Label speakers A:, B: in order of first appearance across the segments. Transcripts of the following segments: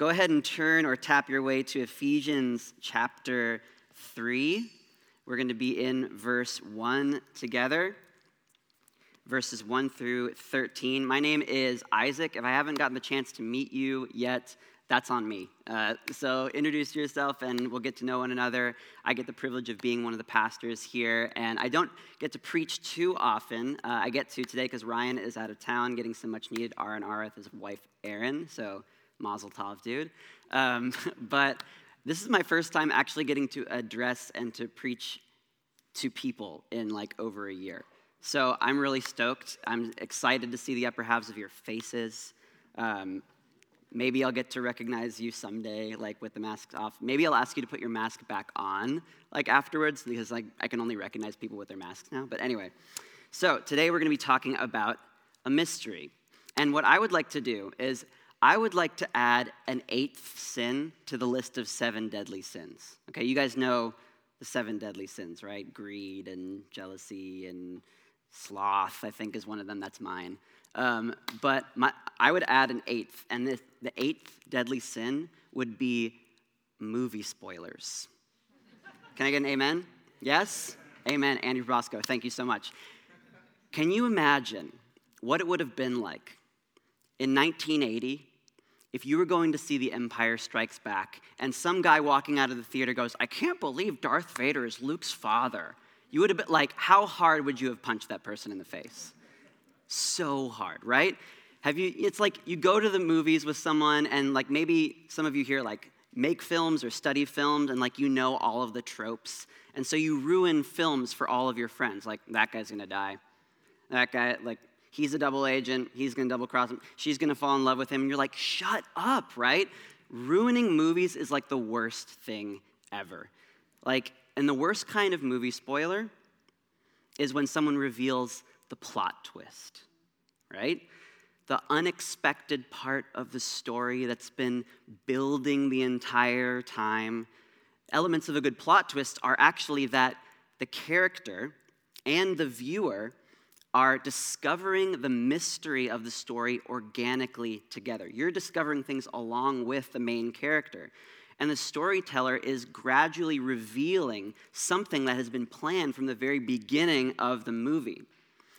A: go ahead and turn or tap your way to Ephesians chapter 3. We're going to be in verse 1 together, verses 1 through 13. My name is Isaac. If I haven't gotten the chance to meet you yet, that's on me. Uh, so introduce yourself and we'll get to know one another. I get the privilege of being one of the pastors here, and I don't get to preach too often. Uh, I get to today because Ryan is out of town getting some much needed R&R with his wife, Erin, so mazel tov, dude. Um, but this is my first time actually getting to address and to preach to people in like over a year. So I'm really stoked. I'm excited to see the upper halves of your faces. Um, Maybe I'll get to recognize you someday, like with the masks off. Maybe I'll ask you to put your mask back on, like afterwards, because like I can only recognize people with their masks now. But anyway, so today we're going to be talking about a mystery. And what I would like to do is I would like to add an eighth sin to the list of seven deadly sins. Okay, you guys know the seven deadly sins, right? Greed and jealousy and sloth, I think, is one of them. That's mine. Um, but my, I would add an eighth, and the, the eighth deadly sin would be movie spoilers. Can I get an amen? Yes? Amen. Andrew Brosco, thank you so much. Can you imagine what it would have been like in 1980 if you were going to see The Empire Strikes Back and some guy walking out of the theater goes, I can't believe Darth Vader is Luke's father? You would have been like, how hard would you have punched that person in the face? so hard, right? Have you, it's like you go to the movies with someone, and like maybe some of you here like make films or study films, and like you know all of the tropes. And so you ruin films for all of your friends. Like, that guy's gonna die. That guy, like, he's a double agent. He's gonna double cross him. She's gonna fall in love with him. And you're like, shut up, right? Ruining movies is like the worst thing ever. Like, and the worst kind of movie spoiler is when someone reveals the plot twist, right? The unexpected part of the story that's been building the entire time. Elements of a good plot twist are actually that the character and the viewer are discovering the mystery of the story organically together. You're discovering things along with the main character. And the storyteller is gradually revealing something that has been planned from the very beginning of the movie.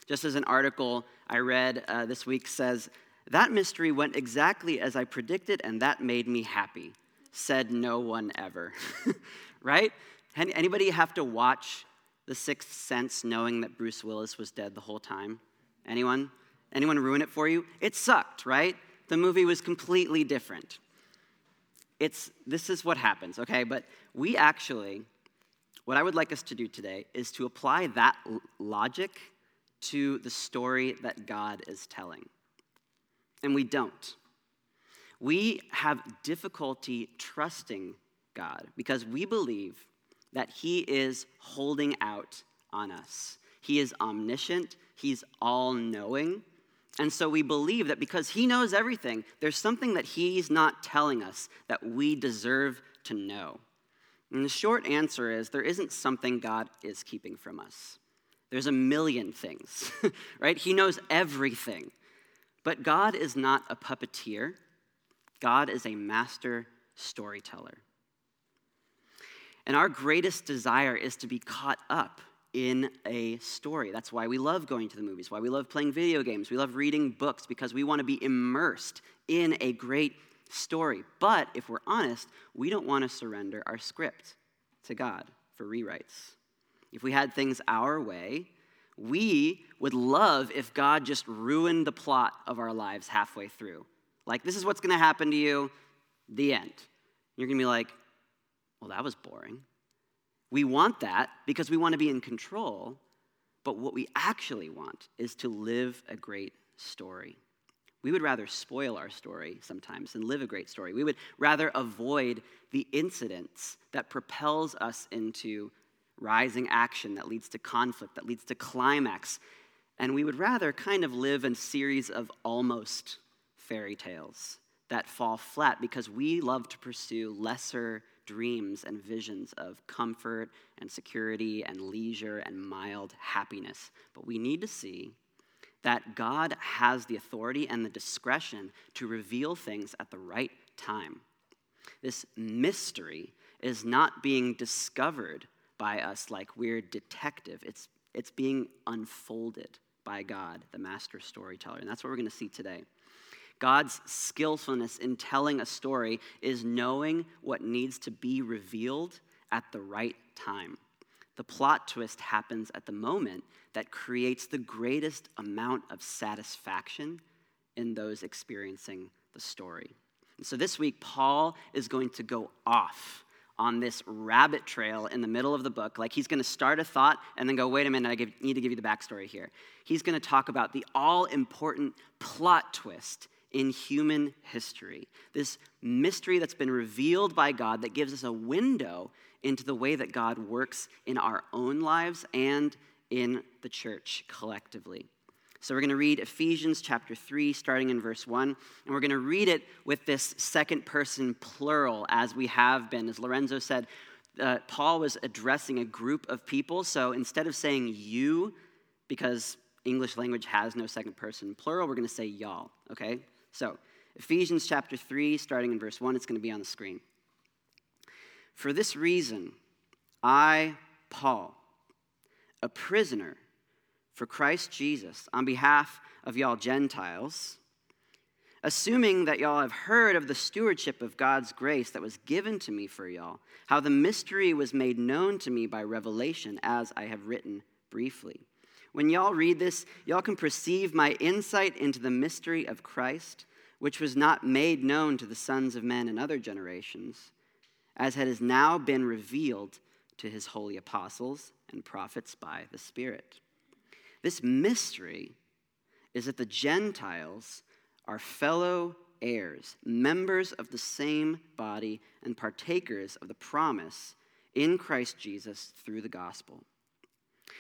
A: Just as an article I read uh, this week says, that mystery went exactly as I predicted, and that made me happy. Said no one ever. right? Anybody have to watch The Sixth Sense knowing that Bruce Willis was dead the whole time? Anyone? Anyone ruin it for you? It sucked, right? The movie was completely different. It's this is what happens, okay? But we actually what I would like us to do today is to apply that logic to the story that God is telling. And we don't. We have difficulty trusting God because we believe that He is holding out on us. He is omniscient, He's all knowing. And so we believe that because He knows everything, there's something that He's not telling us that we deserve to know. And the short answer is there isn't something God is keeping from us. There's a million things, right? He knows everything. But God is not a puppeteer, God is a master storyteller. And our greatest desire is to be caught up in a story. That's why we love going to the movies, why we love playing video games, we love reading books, because we want to be immersed in a great story. But if we're honest, we don't want to surrender our script to God for rewrites if we had things our way, we would love if God just ruined the plot of our lives halfway through. Like, this is what's going to happen to you, the end. You're going to be like, well, that was boring. We want that because we want to be in control, but what we actually want is to live a great story. We would rather spoil our story sometimes than live a great story. We would rather avoid the incidents that propels us into rising action that leads to conflict, that leads to climax. And we would rather kind of live in a series of almost fairy tales that fall flat because we love to pursue lesser dreams and visions of comfort and security and leisure and mild happiness. But we need to see that God has the authority and the discretion to reveal things at the right time. This mystery is not being discovered by us like we're detective. It's, it's being unfolded by God, the master storyteller. And that's what we're going to see today. God's skillfulness in telling a story is knowing what needs to be revealed at the right time. The plot twist happens at the moment that creates the greatest amount of satisfaction in those experiencing the story. And so this week, Paul is going to go off on this rabbit trail in the middle of the book. Like he's going to start a thought and then go, wait a minute, I give, need to give you the backstory here. He's going to talk about the all important plot twist in human history. This mystery that's been revealed by God that gives us a window into the way that God works in our own lives and in the church collectively. So we're going to read Ephesians chapter 3, starting in verse 1, and we're going to read it with this second person plural, as we have been. As Lorenzo said, uh, Paul was addressing a group of people, so instead of saying you, because English language has no second person plural, we're going to say y'all, okay? So, Ephesians chapter 3, starting in verse 1, it's going to be on the screen. For this reason, I, Paul, a prisoner, for Christ Jesus on behalf of y'all Gentiles, assuming that y'all have heard of the stewardship of God's grace that was given to me for y'all, how the mystery was made known to me by revelation, as I have written briefly. When y'all read this, y'all can perceive my insight into the mystery of Christ, which was not made known to the sons of men in other generations, as has now been revealed to his holy apostles and prophets by the Spirit. This mystery is that the Gentiles are fellow heirs, members of the same body, and partakers of the promise in Christ Jesus through the gospel.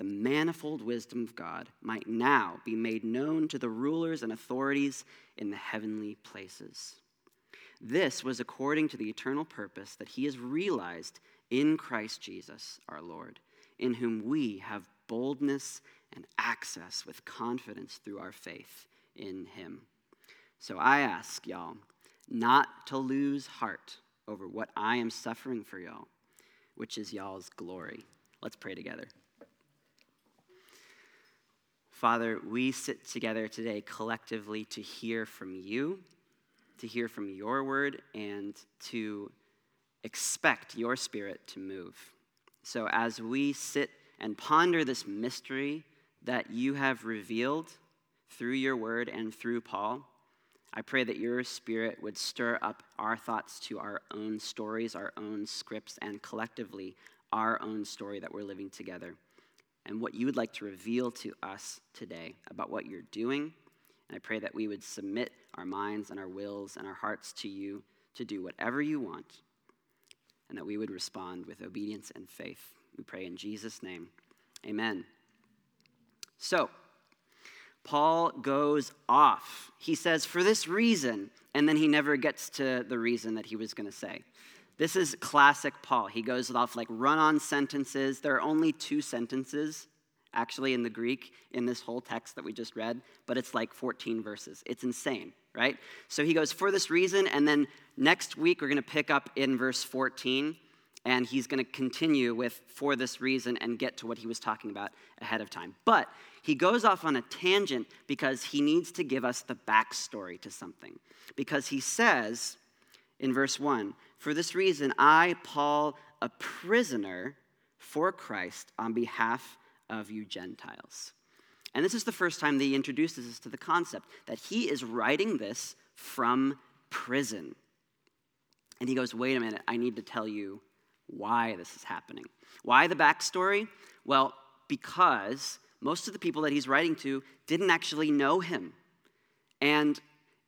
A: the manifold wisdom of God might now be made known to the rulers and authorities in the heavenly places. This was according to the eternal purpose that he has realized in Christ Jesus our Lord in whom we have boldness and access with confidence through our faith in him. So I ask y'all not to lose heart over what I am suffering for y'all, which is y'all's glory. Let's pray together. Father, we sit together today collectively to hear from you, to hear from your word, and to expect your spirit to move. So, as we sit and ponder this mystery that you have revealed through your word and through Paul, I pray that your spirit would stir up our thoughts to our own stories, our own scripts, and collectively our own story that we're living together. And what you would like to reveal to us today about what you're doing. And I pray that we would submit our minds and our wills and our hearts to you to do whatever you want and that we would respond with obedience and faith. We pray in Jesus' name. Amen. So, Paul goes off. He says, for this reason, and then he never gets to the reason that he was going to say. This is classic Paul. He goes off like run on sentences. There are only two sentences actually in the Greek in this whole text that we just read, but it's like 14 verses. It's insane, right? So he goes, for this reason, and then next week we're going to pick up in verse 14, and he's going to continue with for this reason and get to what he was talking about ahead of time. But he goes off on a tangent because he needs to give us the backstory to something. Because he says in verse 1 For this reason, I, Paul, a prisoner for Christ on behalf of you Gentiles. And this is the first time that he introduces us to the concept that he is writing this from prison. And he goes, wait a minute, I need to tell you why this is happening. Why the backstory? Well, because most of the people that he's writing to didn't actually know him. And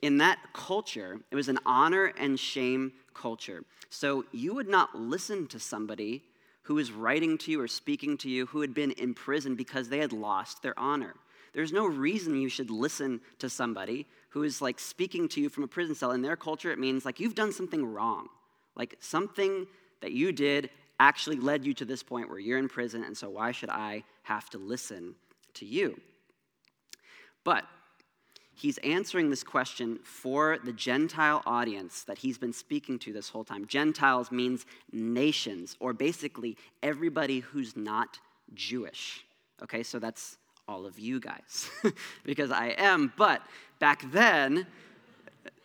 A: in that culture, it was an honor and shame culture. So you would not listen to somebody who was writing to you or speaking to you who had been in prison because they had lost their honor. There's no reason you should listen to somebody who is like speaking to you from a prison cell. In their culture, it means like you've done something wrong. Like something that you did actually led you to this point where you're in prison, and so why should I have to listen to you? But he's answering this question for the Gentile audience that he's been speaking to this whole time. Gentiles means nations, or basically everybody who's not Jewish. Okay, so that's all of you guys, because I am. But back then,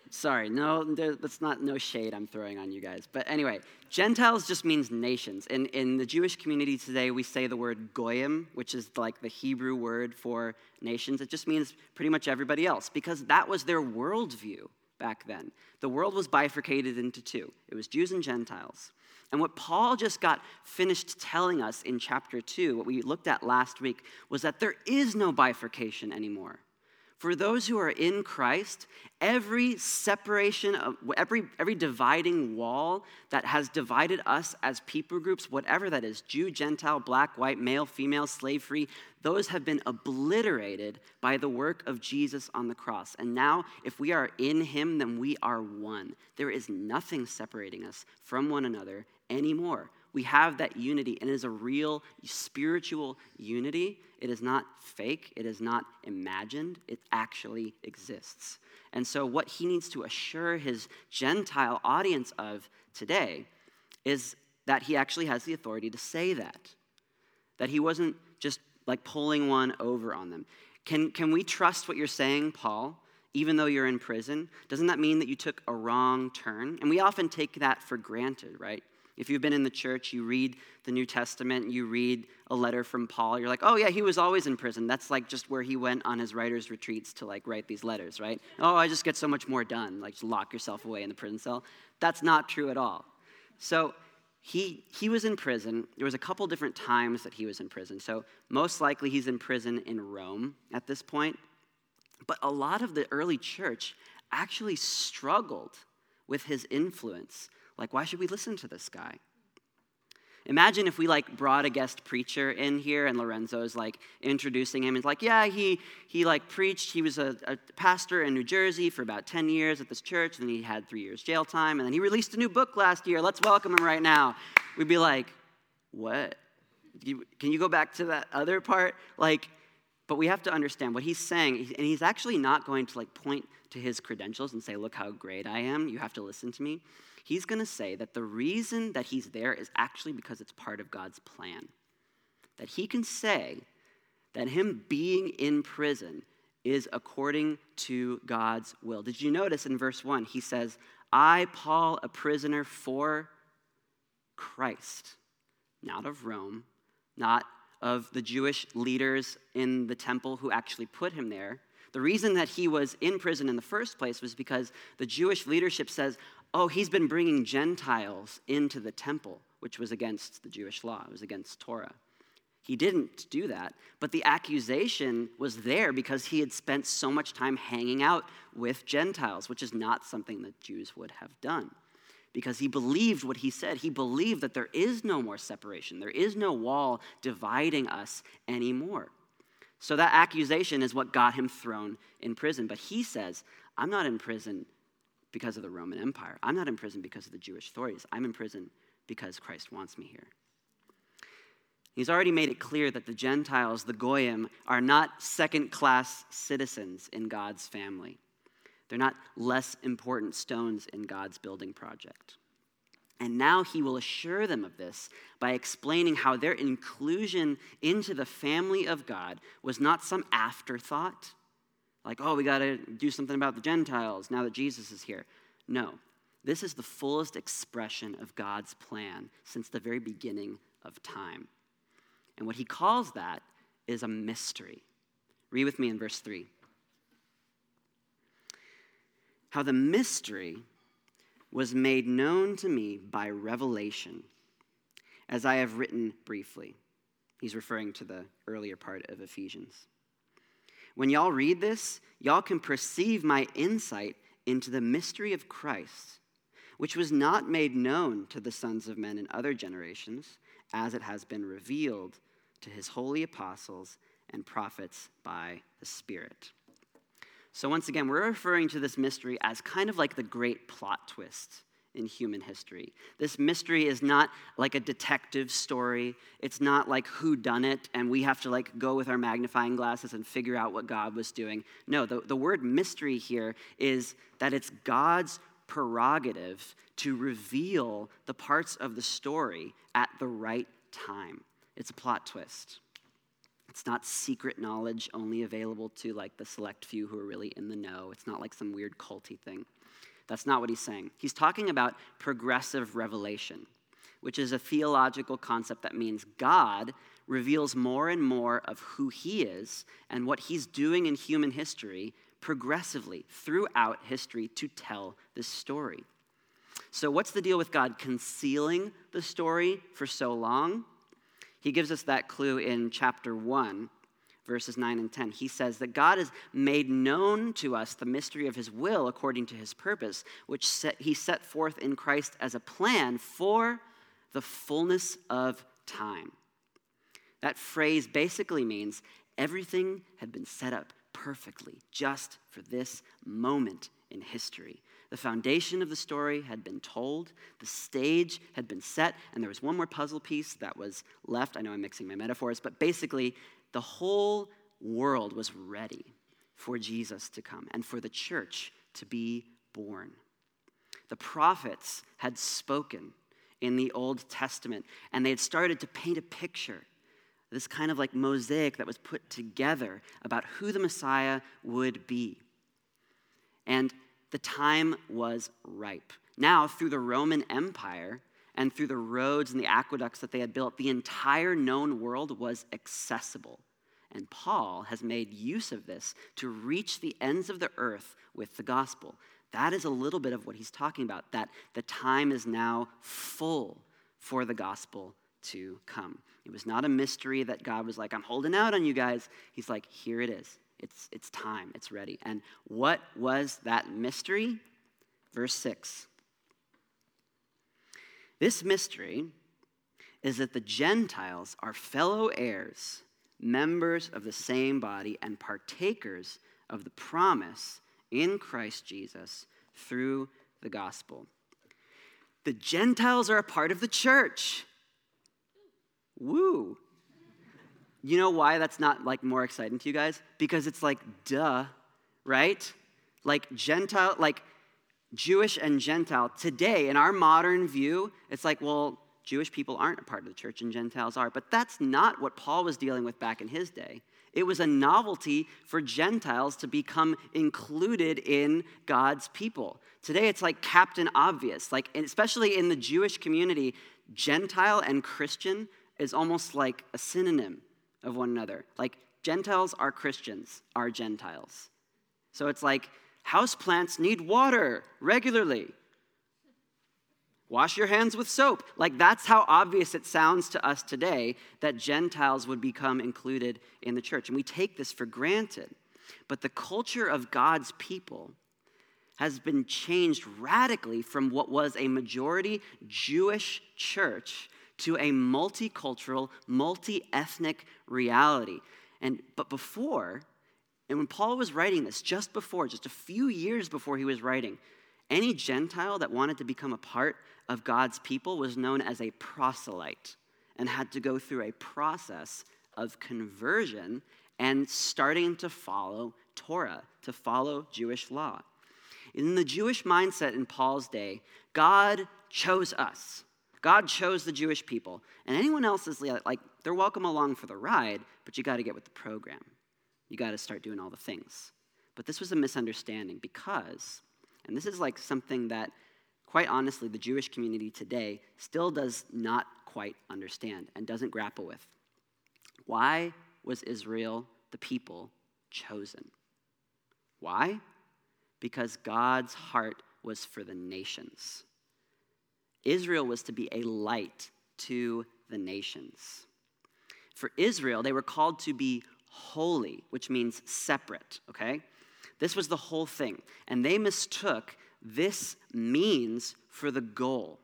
A: sorry, no, that's not no shade I'm throwing on you guys. But anyway, Gentiles just means nations. In, in the Jewish community today, we say the word goyim, which is like the Hebrew word for nations. It just means pretty much everybody else, because that was their worldview back then. The world was bifurcated into two it was Jews and Gentiles. And what Paul just got finished telling us in chapter 2, what we looked at last week, was that there is no bifurcation anymore. For those who are in Christ, every separation of every, every dividing wall that has divided us as people groups, whatever that is Jew, Gentile, black, white, male, female, slave free those have been obliterated by the work of Jesus on the cross. And now, if we are in him, then we are one. There is nothing separating us from one another anymore. We have that unity, and it is a real spiritual unity. It is not fake, it is not imagined, it actually exists. And so, what he needs to assure his Gentile audience of today is that he actually has the authority to say that. That he wasn't just like pulling one over on them. Can, can we trust what you're saying, Paul, even though you're in prison? Doesn't that mean that you took a wrong turn? And we often take that for granted, right? If you've been in the church, you read the New Testament, you read a letter from Paul, you're like, oh yeah, he was always in prison. That's like just where he went on his writer's retreats to like write these letters, right? Oh, I just get so much more done. Like just lock yourself away in the prison cell. That's not true at all. So he, he was in prison. There was a couple different times that he was in prison. So most likely he's in prison in Rome at this point. But a lot of the early church actually struggled with his influence like, why should we listen to this guy? Imagine if we like brought a guest preacher in here and Lorenzo's like introducing him He's like, yeah, he he like preached. He was a, a, pastor in New Jersey for about 10 years at this church, and then he had three years jail time, and then he released a new book last year. Let's welcome him right now. We'd be like, what? Can you go back to that other part? Like, but we have to understand what he's saying, and he's actually not going to like point to his credentials and say, look how great I am. You have to listen to me he's going to say that the reason that he's there is actually because it's part of God's plan. That he can say that him being in prison is according to God's will. Did you notice in verse 1? He says, I, Paul, a prisoner for Christ, not of Rome, not of the Jewish leaders in the temple who actually put him there. The reason that he was in prison in the first place was because the Jewish leadership says, oh, he's been bringing Gentiles into the temple, which was against the Jewish law, it was against Torah. He didn't do that, but the accusation was there because he had spent so much time hanging out with Gentiles, which is not something that Jews would have done. Because he believed what he said. He believed that there is no more separation, there is no wall dividing us anymore. So that accusation is what got him thrown in prison. But he says, I'm not in prison because of the Roman Empire. I'm not in prison because of the Jewish authorities. I'm in prison because Christ wants me here. He's already made it clear that the Gentiles, the Goyim, are not second class citizens in God's family. They're not less important stones in God's building project. And now he will assure them of this by explaining how their inclusion into the family of God was not some afterthought, like, oh, we got to do something about the Gentiles now that Jesus is here. No, this is the fullest expression of God's plan since the very beginning of time. And what he calls that is a mystery. Read with me in verse 3. How the mystery was made known to me by revelation, as I have written briefly. He's referring to the earlier part of Ephesians. When y'all read this, y'all can perceive my insight into the mystery of Christ, which was not made known to the sons of men in other generations, as it has been revealed to his holy apostles and prophets by the Spirit. So, once again, we're referring to this mystery as kind of like the great plot twist in human history. This mystery is not like a detective story. It's not like who done it and we have to like go with our magnifying glasses and figure out what God was doing. No, the, the word mystery here is that it's God's prerogative to reveal the parts of the story at the right time. It's a plot twist. It's not secret knowledge only available to like the select few who are really in the know. It's not like some weird culty thing. That's not what he's saying. He's talking about progressive revelation, which is a theological concept that means God reveals more and more of who he is and what he's doing in human history progressively throughout history to tell this story. So, what's the deal with God concealing the story for so long? He gives us that clue in chapter 1 verses 9 and 10. He says that God has made known to us the mystery of his will according to his purpose, which set, he set forth in Christ as a plan for the fullness of time. That phrase basically means everything had been set up perfectly just for this moment in history. The foundation of the story had been told, the stage had been set, and there was one more puzzle piece that was left. I know I'm mixing my metaphors, but basically, the whole world was ready for Jesus to come and for the church to be born. The prophets had spoken in the Old Testament, and they had started to paint a picture, this kind of like mosaic that was put together about who the Messiah would be. And the time was ripe. Now, through the Roman Empire, and through the roads and the aqueducts that they had built, the entire known world was accessible. And Paul has made use of this to reach the ends of the earth with the gospel. That is a little bit of what he's talking about, that the time is now full for the gospel to come. It was not a mystery that God was like, I'm holding out on you guys. He's like, here it is. It's, it's time, it's ready. And what was that mystery? Verse 6 this mystery is that the Gentiles are fellow heirs, members of the same body, and partakers of the promise in Christ Jesus through the gospel. The Gentiles are a part of the church. Woo. You know why that's not like more exciting to you guys? Because it's like duh, right? Like Gentile, like Jewish and Gentile, today, in our modern view, it's like, well, Jewish people aren't a part of the church and Gentiles are. But that's not what Paul was dealing with back in his day. It was a novelty for Gentiles to become included in God's people. Today, it's like Captain Obvious. Like, especially in the Jewish community, Gentile and Christian is almost like a synonym of one another. Like, Gentiles are Christians, are Gentiles. So it's like, Houseplants need water regularly. Wash your hands with soap. Like, that's how obvious it sounds to us today that Gentiles would become included in the church. And we take this for granted. But the culture of God's people has been changed radically from what was a majority Jewish church to a multicultural, multi ethnic reality. And, but before, and when Paul was writing this, just before, just a few years before he was writing, any Gentile that wanted to become a part of God's people was known as a proselyte and had to go through a process of conversion and starting to follow Torah, to follow Jewish law. In the Jewish mindset in Paul's day, God chose us. God chose the Jewish people. And anyone else is like, they're welcome along for the ride, but you got to get with the program. You got to start doing all the things. But this was a misunderstanding because, and this is like something that, quite honestly, the Jewish community today still does not quite understand and doesn't grapple with. Why was Israel, the people, chosen? Why? Because God's heart was for the nations. Israel was to be a light to the nations. For Israel, they were called to be holy, which means separate, okay? This was the whole thing. And they mistook this means for the goal.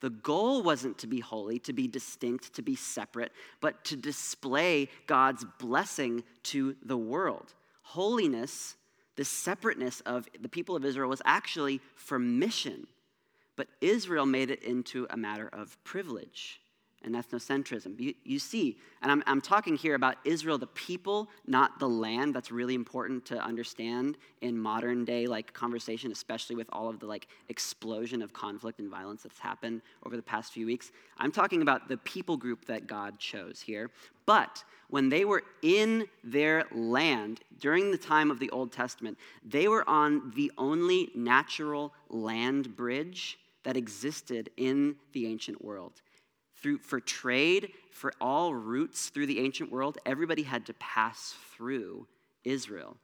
A: The goal wasn't to be holy, to be distinct, to be separate, but to display God's blessing to the world. Holiness, the separateness of the people of Israel, was actually for mission, but Israel made it into a matter of privilege and ethnocentrism. You, you, see, and I'm, I'm talking here about Israel, the people, not the land. That's really important to understand in modern day like conversation, especially with all of the like explosion of conflict and violence that's happened over the past few weeks. I'm talking about the people group that God chose here. But when they were in their land during the time of the Old Testament, they were on the only natural land bridge that existed in the ancient world through, for trade, for all routes through the ancient world, everybody had to pass through Israel.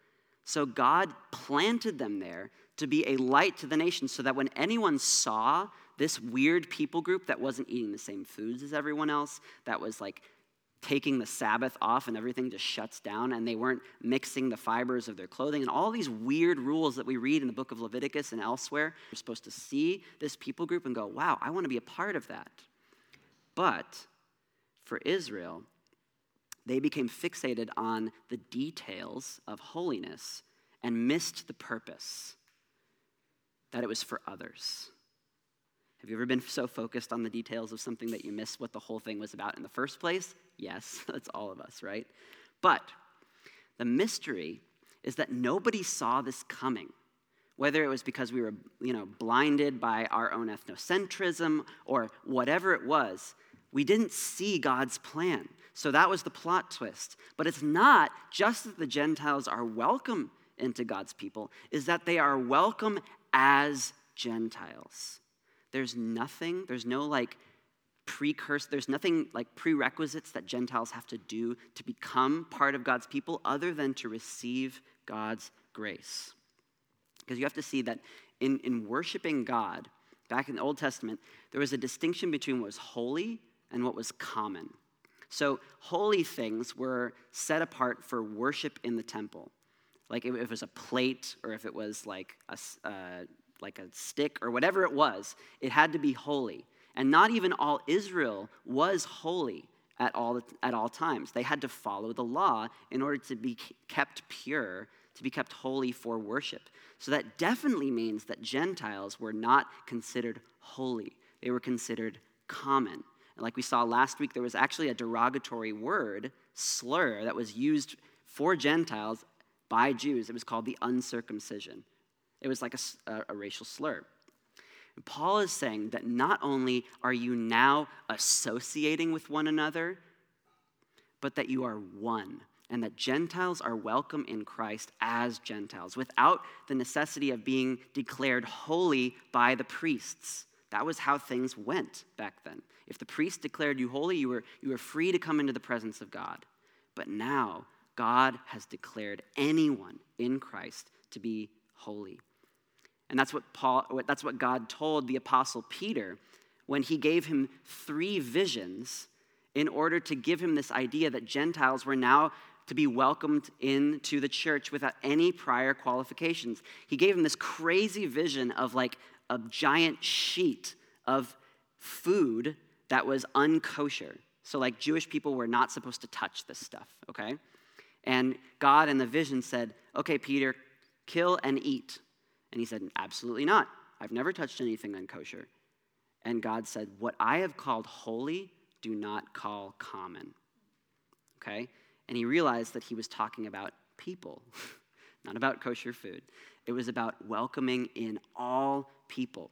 A: So God planted them there to be a light to the nations so that when anyone saw this weird people group that wasn't eating the same foods as everyone else, that was like taking the Sabbath off and everything just shuts down, and they weren't mixing the fibers of their clothing, and all these weird rules that we read in the book of Leviticus and elsewhere. You're supposed to see this people group and go, wow, I want to be a part of that. But for Israel, they became fixated on the details of holiness and missed the purpose that it was for others. Have you ever been so focused on the details of something that you miss what the whole thing was about in the first place? Yes, that's all of us, right? But the mystery is that nobody saw this coming whether it was because we were you know blinded by our own ethnocentrism or whatever it was we didn't see God's plan. So that was the plot twist. But it's not just that the Gentiles are welcome into God's people, is that they are welcome as Gentiles. There's nothing, there's no like precursor, there's nothing like prerequisites that Gentiles have to do to become part of God's people other than to receive God's grace. Because you have to see that in, in worshiping God, back in the Old Testament, there was a distinction between what was holy and what was common. So, holy things were set apart for worship in the temple. Like if it was a plate or if it was like a, uh, like a stick or whatever it was, it had to be holy. And not even all Israel was holy at all, at all times. They had to follow the law in order to be kept pure, to be kept holy for worship. So that definitely means that Gentiles were not considered holy, they were considered common. And like we saw last week, there was actually a derogatory word, slur, that was used for Gentiles by Jews. It was called the uncircumcision. It was like a, a racial slur. And Paul is saying that not only are you now associating with one another, but that you are one, and that Gentiles are welcome in Christ as Gentiles without the necessity of being declared holy by the priests. That was how things went back then. If the priest declared you holy, you were, you were free to come into the presence of God. But now, God has declared anyone in Christ to be holy. And that's what, Paul, that's what God told the Apostle Peter when he gave him three visions in order to give him this idea that Gentiles were now to be welcomed into the church without any prior qualifications. He gave him this crazy vision of like a giant sheet of food that was unkosher. So, like, Jewish people were not supposed to touch this stuff, okay? And God in the vision said, Okay, Peter, kill and eat. And he said, Absolutely not. I've never touched anything unkosher. And God said, What I have called holy, do not call common. Okay? And he realized that he was talking about people, not about kosher food. It was about welcoming in all people.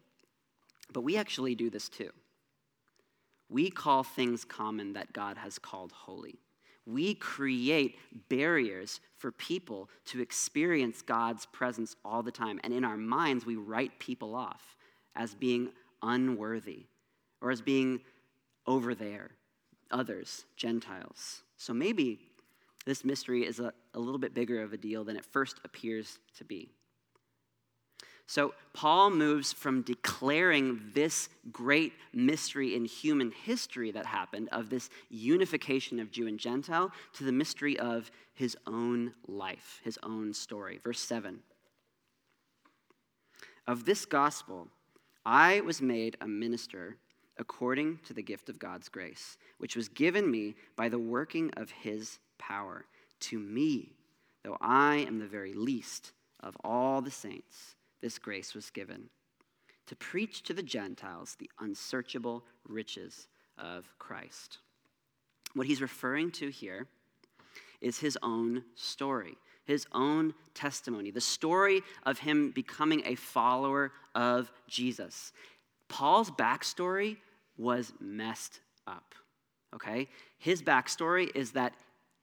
A: But we actually do this too. We call things common that God has called holy. We create barriers for people to experience God's presence all the time. And in our minds, we write people off as being unworthy or as being over there, others, Gentiles. So maybe this mystery is a, a little bit bigger of a deal than it first appears to be. So, Paul moves from declaring this great mystery in human history that happened, of this unification of Jew and Gentile, to the mystery of his own life, his own story. Verse 7 Of this gospel, I was made a minister according to the gift of God's grace, which was given me by the working of his power. To me, though I am the very least of all the saints, this grace was given to preach to the Gentiles the unsearchable riches of Christ. What he's referring to here is his own story, his own testimony, the story of him becoming a follower of Jesus. Paul's backstory was messed up, okay? His backstory is that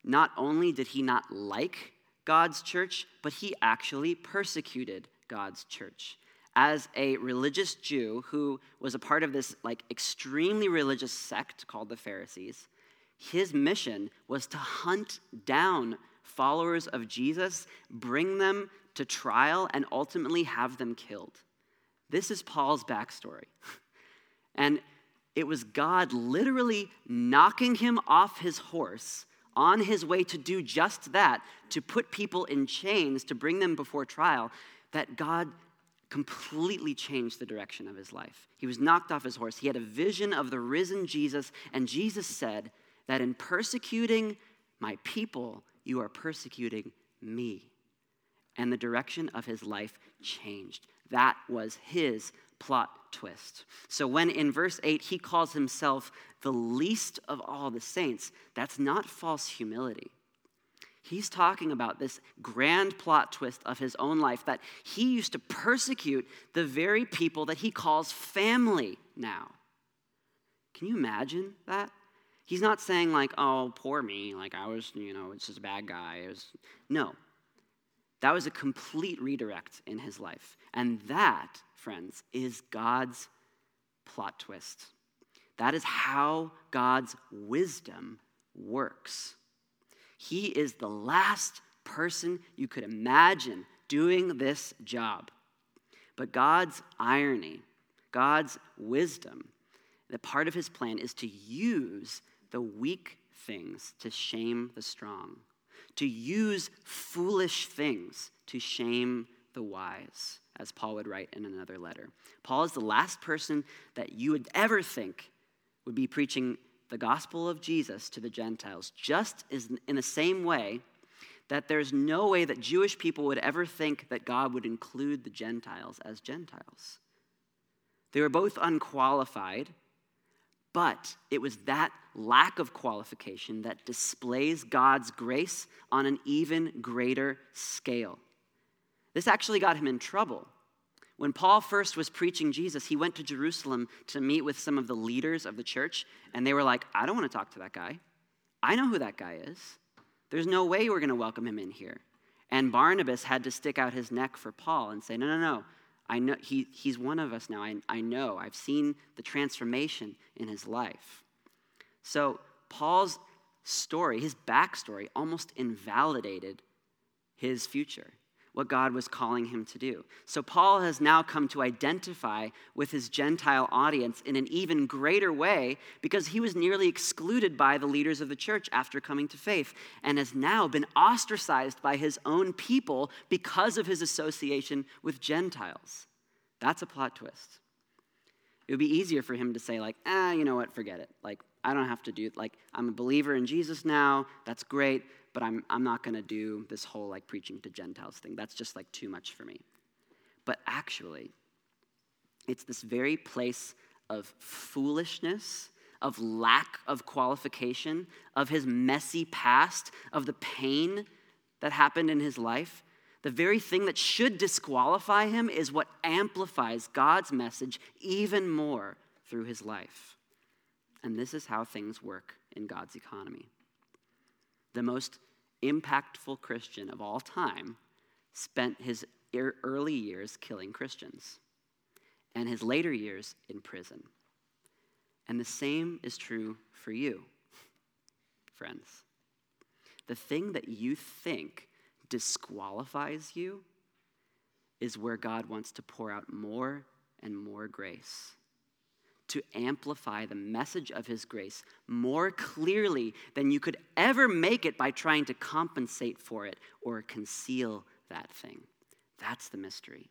A: not only did he not like God's church, but he actually persecuted God's church. As a religious Jew who was a part of this like extremely religious sect called the Pharisees, his mission was to hunt down followers of Jesus, bring them to trial, and ultimately have them killed. This is Paul's backstory. And it was God literally knocking him off his horse on his way to do just that, to put people in chains, to bring them before trial, that God completely changed the direction of his life. He was knocked off his horse. He had a vision of the risen Jesus, and Jesus said that in persecuting my people, you are persecuting me. And the direction of his life changed. That was his plot twist. So, when in verse 8 he calls himself the least of all the saints, that's not false humility. He's talking about this grand plot twist of his own life that he used to persecute the very people that he calls family now. Can you imagine that? He's not saying, like, oh, poor me, like I was, you know, it's just a bad guy. It was, no. That was a complete redirect in his life. And that, friends, is God's plot twist. That is how God's wisdom works. He is the last person you could imagine doing this job. But God's irony, God's wisdom, that part of his plan is to use the weak things to shame the strong, to use foolish things to shame the wise, as Paul would write in another letter. Paul is the last person that you would ever think would be preaching the gospel of Jesus to the Gentiles, just as in the same way that there's no way that Jewish people would ever think that God would include the Gentiles as Gentiles. They were both unqualified, but it was that lack of qualification that displays God's grace on an even greater scale. This actually got him in trouble when Paul first was preaching Jesus, he went to Jerusalem to meet with some of the leaders of the church, and they were like, I don't want to talk to that guy. I know who that guy is. There's no way we're going to welcome him in here. And Barnabas had to stick out his neck for Paul and say, No, no, no. I know he, he's one of us now. I, I know. I've seen the transformation in his life. So Paul's story, his backstory, almost invalidated his future what God was calling him to do. So Paul has now come to identify with his Gentile audience in an even greater way because he was nearly excluded by the leaders of the church after coming to faith and has now been ostracized by his own people because of his association with Gentiles. That's a plot twist. It would be easier for him to say, like, ah, you know what, forget it. Like, I don't have to do, like, I'm a believer in Jesus now. That's great but I'm, I'm not going to do this whole like preaching to Gentiles thing. That's just like too much for me. But actually, it's this very place of foolishness, of lack of qualification, of his messy past, of the pain that happened in his life. The very thing that should disqualify him is what amplifies God's message even more through his life. And this is how things work in God's economy the most impactful Christian of all time, spent his early years killing Christians and his later years in prison. And the same is true for you, friends. The thing that you think disqualifies you is where God wants to pour out more and more grace to amplify the message of his grace more clearly than you could ever make it by trying to compensate for it or conceal that thing. That's the mystery.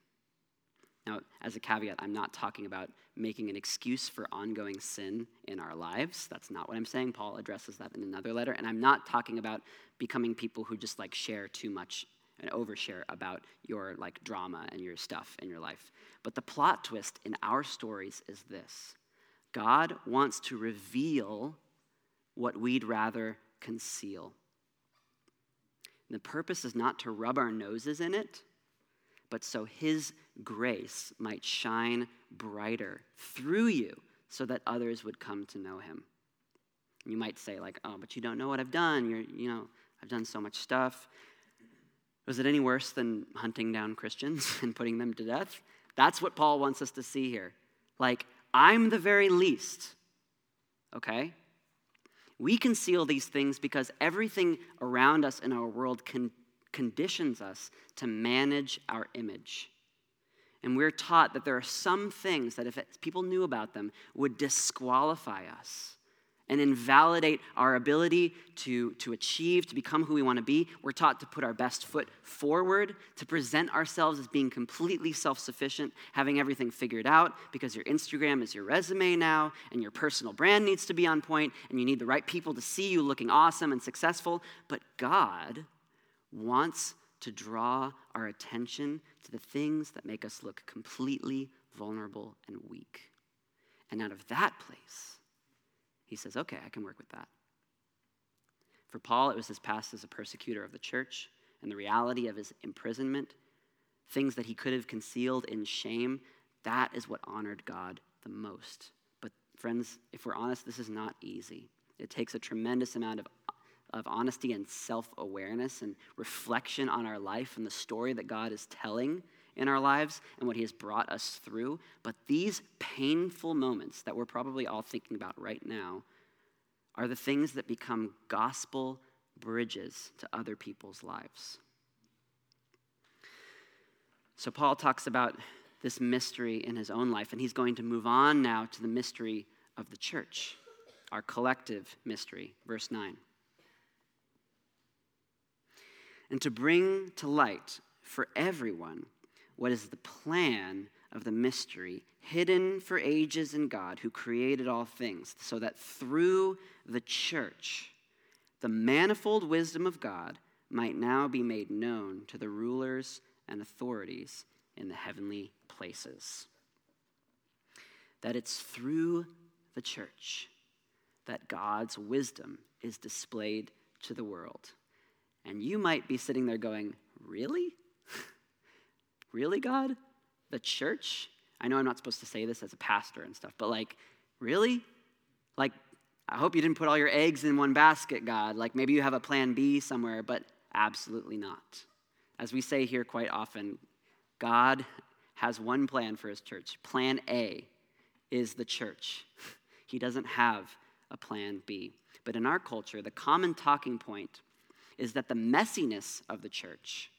A: Now, as a caveat, I'm not talking about making an excuse for ongoing sin in our lives. That's not what I'm saying. Paul addresses that in another letter. And I'm not talking about becoming people who just like share too much and overshare about your like drama and your stuff in your life. But the plot twist in our stories is this God wants to reveal what we'd rather conceal. And the purpose is not to rub our noses in it, but so His grace might shine brighter through you so that others would come to know Him. You might say, like, oh, but you don't know what I've done. You're, you know, I've done so much stuff. Was it any worse than hunting down Christians and putting them to death? That's what Paul wants us to see here. Like, I'm the very least, okay? We conceal these things because everything around us in our world con- conditions us to manage our image. And we're taught that there are some things that, if people knew about them, would disqualify us and invalidate our ability to, to achieve, to become who we want to be. We're taught to put our best foot forward, to present ourselves as being completely self sufficient, having everything figured out, because your Instagram is your resume now, and your personal brand needs to be on point, and you need the right people to see you looking awesome and successful. But God wants to draw our attention to the things that make us look completely vulnerable and weak. And out of that place, he says, okay, I can work with that. For Paul, it was his past as a persecutor of the church and the reality of his imprisonment, things that he could have concealed in shame. That is what honored God the most. But, friends, if we're honest, this is not easy. It takes a tremendous amount of, of honesty and self awareness and reflection on our life and the story that God is telling in our lives and what He has brought us through. But these painful moments that we're probably all thinking about right now are the things that become gospel bridges to other people's lives. So, Paul talks about this mystery in his own life, and he's going to move on now to the mystery of the church, our collective mystery. Verse 9. And to bring to light for everyone what is the plan of the mystery hidden for ages in God who created all things, so that through the church, the manifold wisdom of God might now be made known to the rulers and authorities in the heavenly places. That it's through the church that God's wisdom is displayed to the world. And you might be sitting there going, Really? Really, God? The church? I know I'm not supposed to say this as a pastor and stuff, but like, really? Like, I hope you didn't put all your eggs in one basket, God. Like, maybe you have a plan B somewhere, but absolutely not. As we say here quite often, God has one plan for his church. Plan A is the church, he doesn't have a plan B. But in our culture, the common talking point is that the messiness of the church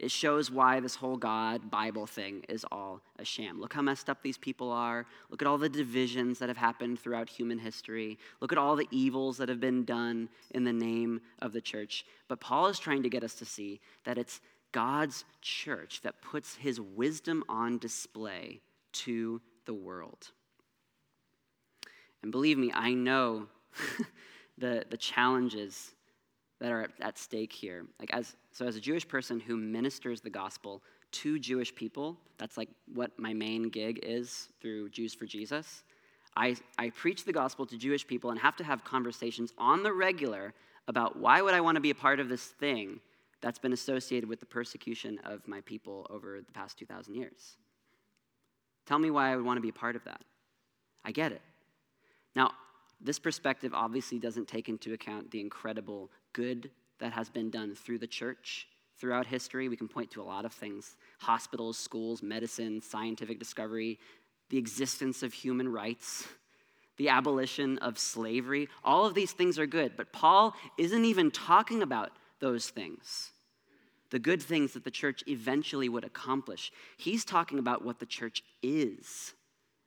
A: it shows why this whole God Bible thing is all a sham. Look how messed up these people are. Look at all the divisions that have happened throughout human history. Look at all the evils that have been done in the name of the church. But Paul is trying to get us to see that it's God's church that puts his wisdom on display to the world. And believe me, I know the, the challenges that are at stake here. Like as so as a Jewish person who ministers the gospel to Jewish people, that's like what my main gig is through Jews for Jesus. I, I preach the gospel to Jewish people and have to have conversations on the regular about why would I want to be a part of this thing that's been associated with the persecution of my people over the past 2,000 years. Tell me why I would want to be a part of that. I get it. Now, this perspective obviously doesn't take into account the incredible good that has been done through the church throughout history. We can point to a lot of things hospitals, schools, medicine, scientific discovery, the existence of human rights, the abolition of slavery. All of these things are good, but Paul isn't even talking about those things. the good things that the church eventually would accomplish. He's talking about what the church is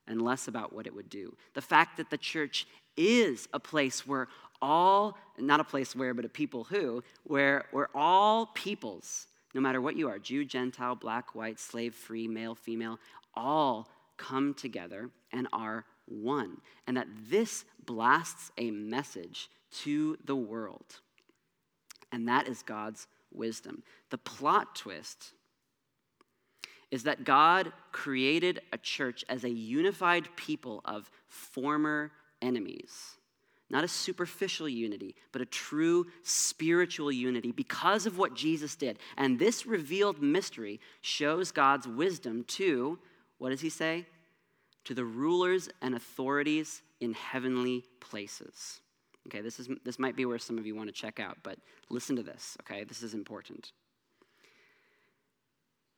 A: and less about what it would do. The fact that the church is a place where all, not a place where, but a people who, where we're all peoples, no matter what you are Jew, Gentile, black, white, slave, free, male, female all come together and are one. And that this blasts a message to the world. And that is God's wisdom. The plot twist is that God created a church as a unified people of former enemies. Not a superficial unity, but a true spiritual unity because of what Jesus did. And this revealed mystery shows God's wisdom to, what does he say? To the rulers and authorities in heavenly places. Okay, this, is, this might be where some of you want to check out, but listen to this, okay? This is important.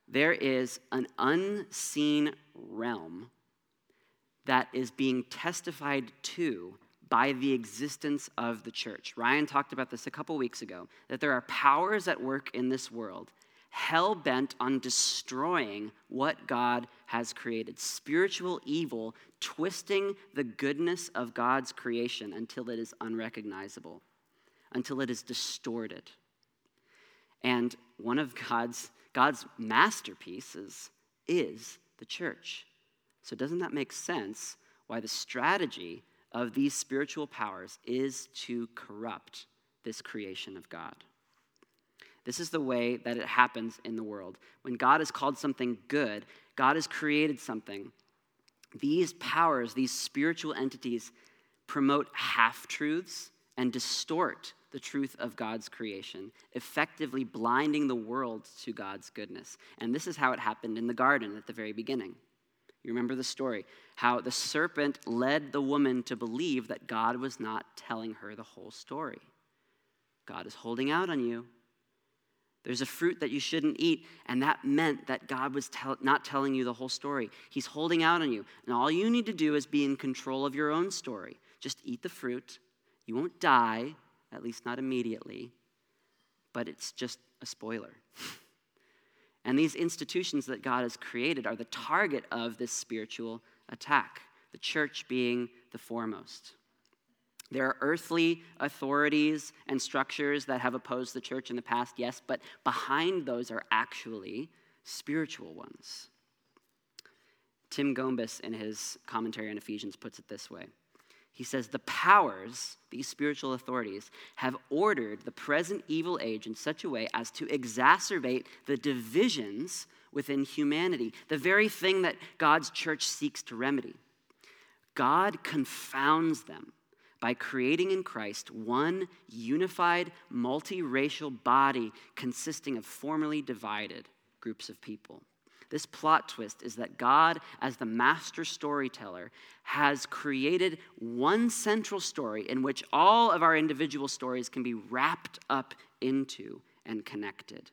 A: There is an unseen realm that is being testified to by the existence of the church. Ryan talked about this a couple weeks ago that there are powers at work in this world hell bent on destroying what God has created. Spiritual evil twisting the goodness of God's creation until it is unrecognizable, until it is distorted. And one of God's, God's masterpieces is the church. So, doesn't that make sense why the strategy of these spiritual powers is to corrupt this creation of God? This is the way that it happens in the world. When God has called something good, God has created something. These powers, these spiritual entities, promote half truths and distort the truth of God's creation, effectively blinding the world to God's goodness. And this is how it happened in the garden at the very beginning. You remember the story how the serpent led the woman to believe that God was not telling her the whole story. God is holding out on you. There's a fruit that you shouldn't eat, and that meant that God was tell, not telling you the whole story. He's holding out on you. And all you need to do is be in control of your own story. Just eat the fruit. You won't die, at least not immediately, but it's just a spoiler. and these institutions that God has created are the target of this spiritual attack, the church being the foremost. There are earthly authorities and structures that have opposed the church in the past, yes, but behind those are actually spiritual ones. Tim Gombis, in his commentary on Ephesians, puts it this way He says, The powers, these spiritual authorities, have ordered the present evil age in such a way as to exacerbate the divisions within humanity, the very thing that God's church seeks to remedy. God confounds them by creating in Christ one unified, multiracial body consisting of formerly divided groups of people. This plot twist is that God, as the master storyteller, has created one central story in which all of our individual stories can be wrapped up into and connected.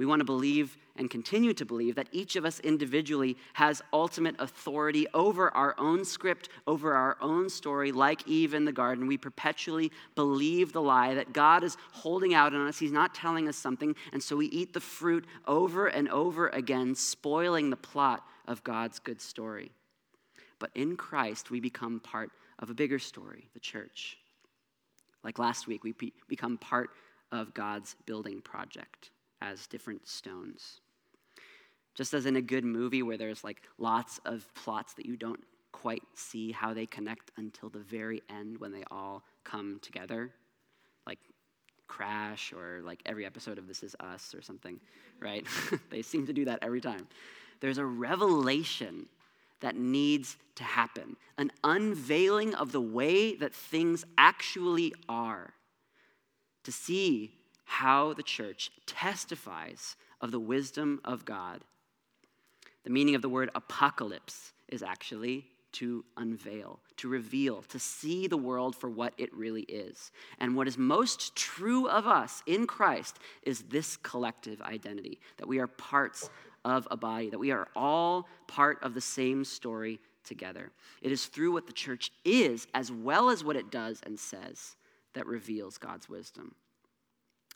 A: We want to believe and continue to believe that each of us individually has ultimate authority over our own script, over our own story, like Eve in the garden. We perpetually believe the lie that God is holding out on us. He's not telling us something, and so we eat the fruit over and over again, spoiling the plot of God's good story. But in Christ, we become part of a bigger story, the church. Like last week, we become part of God's building project as different stones. Just as in a good movie where there's like lots of plots that you don't quite see how they connect until the very end when they all come together, like Crash or like every episode of This Is Us or something, right? they seem to do that every time. There's a revelation that needs to happen, an unveiling of the way that things actually are. To see how the church testifies of the wisdom of God. The meaning of the word apocalypse is actually to unveil, to reveal, to see the world for what it really is. And what is most true of us in Christ is this collective identity that we are parts of a body, that we are all part of the same story together. It is through what the church is, as well as what it does and says, that reveals God's wisdom.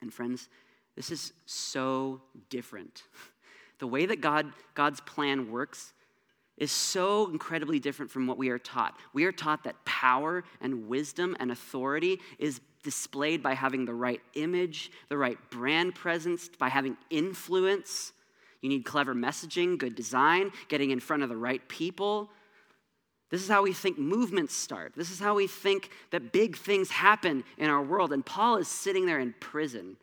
A: And friends, This is so different. The way that God, God's plan works is so incredibly different from what we are taught. We are taught that power and wisdom and authority is displayed by having the right image, the right brand presence, by having influence. You need clever messaging, good design, getting in front of the right people. This is how we think movements start. This is how we think that big things happen in our world. And Paul is sitting there in prison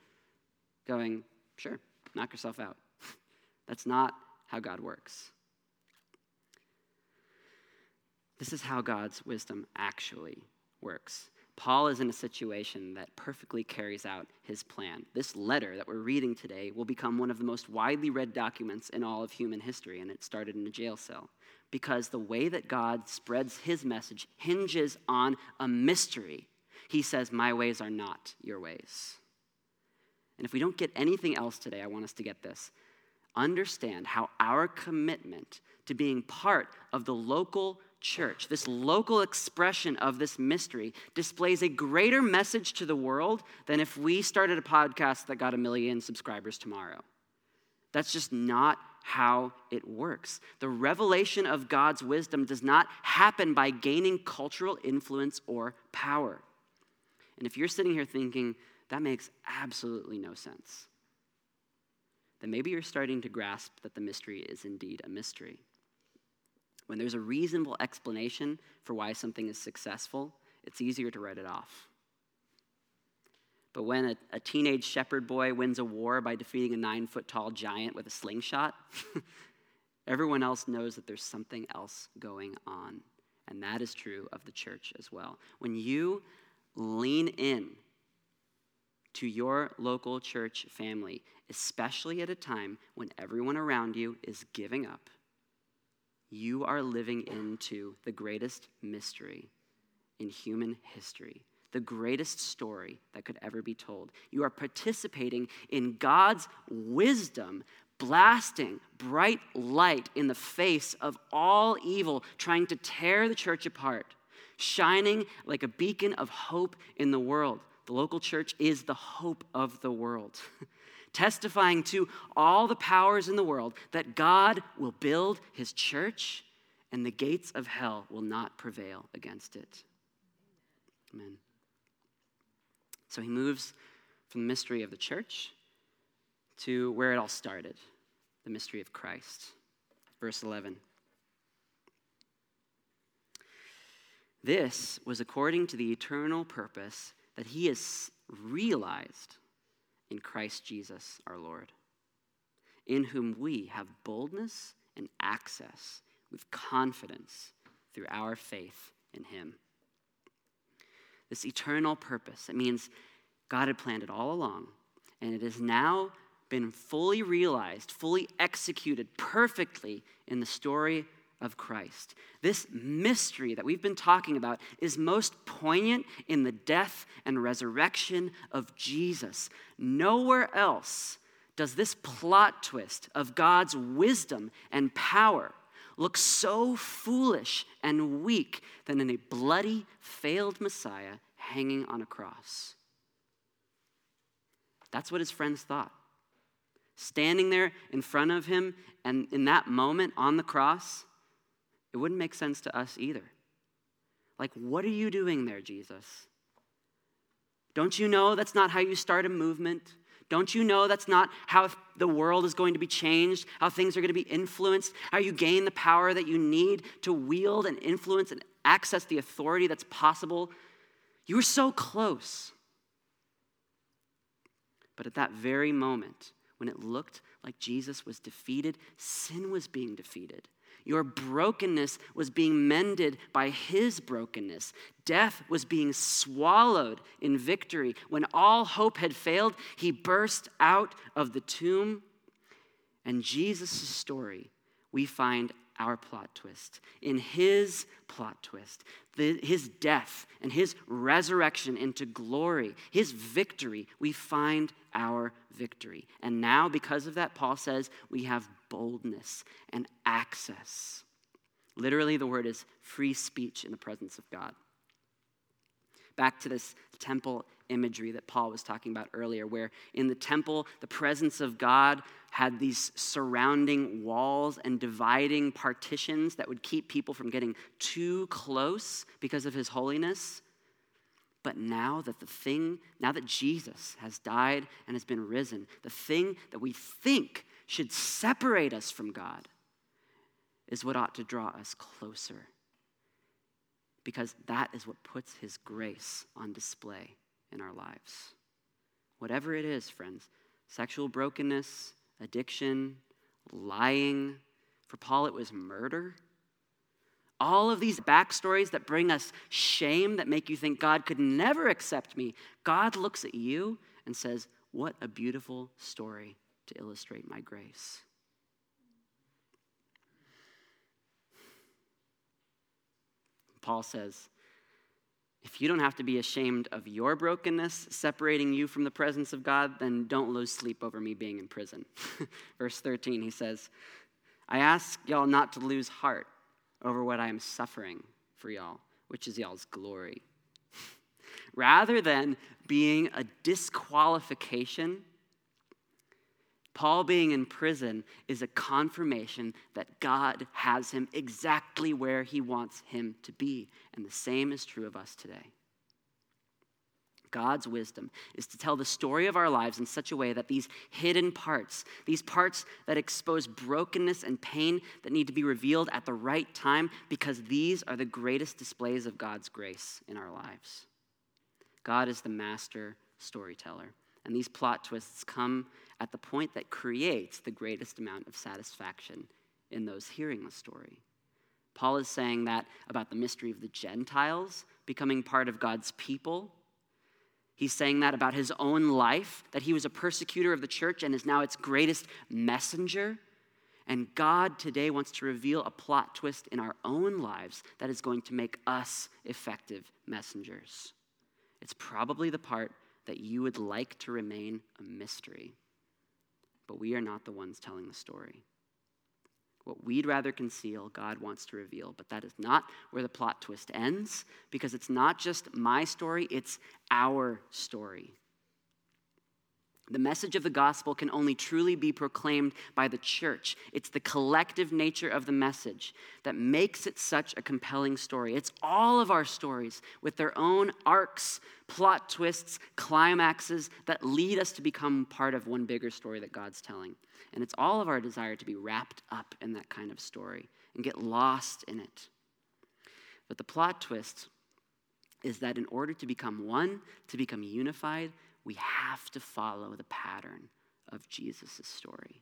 A: going, sure, knock yourself out. That's not how God works. This is how God's wisdom actually works. Paul is in a situation that perfectly carries out his plan. This letter that we're reading today will become one of the most widely read documents in all of human history, and it started in a jail cell. Because the way that God spreads his message hinges on a mystery. He says, My ways are not your ways. And if we don't get anything else today, I want us to get this. Understand how our commitment to being part of the local church, this local expression of this mystery, displays a greater message to the world than if we started a podcast that got a million subscribers tomorrow. That's just not how it works. The revelation of God's wisdom does not happen by gaining cultural influence or power. And if you're sitting here thinking, that makes absolutely no sense, then maybe you're starting to grasp that the mystery is indeed a mystery. When there's a reasonable explanation for why something is successful, it's easier to write it off. But when a, a teenage shepherd boy wins a war by defeating a nine foot tall giant with a slingshot, everyone else knows that there's something else going on. And that is true of the church as well. When you lean in to your local church family, especially at a time when everyone around you is giving up you are living into the greatest mystery in human history, the greatest story that could ever be told. You are participating in God's wisdom, blasting bright light in the face of all evil, trying to tear the church apart, shining like a beacon of hope in the world. The local church is the hope of the world. testifying to all the powers in the world that God will build his church and the gates of hell will not prevail against it. Amen. So he moves from the mystery of the church to where it all started the mystery of Christ. Verse 11. This was according to the eternal purpose that he has realized in Christ Jesus our Lord, in whom we have boldness and access with confidence through our faith in him. This eternal purpose, it means God had planned it all along, and it has now been fully realized, fully executed perfectly in the story of Christ. This mystery that we've been talking about is most poignant in the death and resurrection of Jesus. Nowhere else does this plot twist of God's wisdom and power look so foolish and weak than in a bloody, failed Messiah hanging on a cross. That's what his friends thought. Standing there in front of him, and in that moment on the cross, it wouldn't make sense to us either. Like, what are you doing there, Jesus? Don't you know that's not how you start a movement? Don't you know that's not how the world is going to be changed, how things are going to be influenced, how you gain the power that you need to wield and influence and access the authority that's possible? You were so close. But at that very moment, when it looked like Jesus was defeated, sin was being defeated. Your brokenness was being mended by his brokenness. Death was being swallowed in victory. When all hope had failed, he burst out of the tomb. And Jesus' story, we find our plot twist. In his plot twist, the, his death and his resurrection into glory, his victory, we find our victory. And now, because of that, Paul says we have boldness and access. Literally, the word is free speech in the presence of God. Back to this temple imagery that Paul was talking about earlier, where in the temple, the presence of God had these surrounding walls and dividing partitions that would keep people from getting too close because of his holiness. But now that the thing, now that Jesus has died and has been risen, the thing that we think should separate us from God is what ought to draw us closer. Because that is what puts his grace on display in our lives. Whatever it is, friends sexual brokenness, addiction, lying. For Paul, it was murder. All of these backstories that bring us shame, that make you think God could never accept me, God looks at you and says, What a beautiful story to illustrate my grace. Paul says, if you don't have to be ashamed of your brokenness separating you from the presence of God, then don't lose sleep over me being in prison. Verse 13, he says, I ask y'all not to lose heart over what I am suffering for y'all, which is y'all's glory. Rather than being a disqualification Paul being in prison is a confirmation that God has him exactly where he wants him to be. And the same is true of us today. God's wisdom is to tell the story of our lives in such a way that these hidden parts, these parts that expose brokenness and pain that need to be revealed at the right time, because these are the greatest displays of God's grace in our lives. God is the master storyteller. And these plot twists come at the point that creates the greatest amount of satisfaction in those hearing the story. Paul is saying that about the mystery of the Gentiles becoming part of God's people. He's saying that about his own life, that he was a persecutor of the church and is now its greatest messenger. And God today wants to reveal a plot twist in our own lives that is going to make us effective messengers. It's probably the part that you would like to remain a mystery. But we are not the ones telling the story. What we'd rather conceal, God wants to reveal. But that is not where the plot twist ends, because it's not just my story, it's our story. The message of the gospel can only truly be proclaimed by the church. It's the collective nature of the message that makes it such a compelling story. It's all of our stories with their own arcs, plot twists, climaxes that lead us to become part of one bigger story that God's telling. And it's all of our desire to be wrapped up in that kind of story and get lost in it. But the plot twist is that in order to become one, to become unified, we have to follow the pattern of Jesus' story.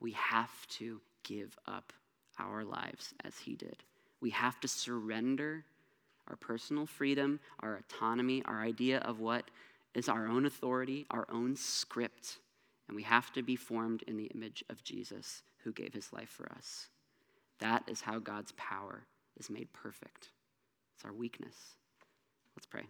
A: We have to give up our lives as he did. We have to surrender our personal freedom, our autonomy, our idea of what is our own authority, our own script, and we have to be formed in the image of Jesus who gave his life for us. That is how God's power is made perfect. It's our weakness. Let's pray.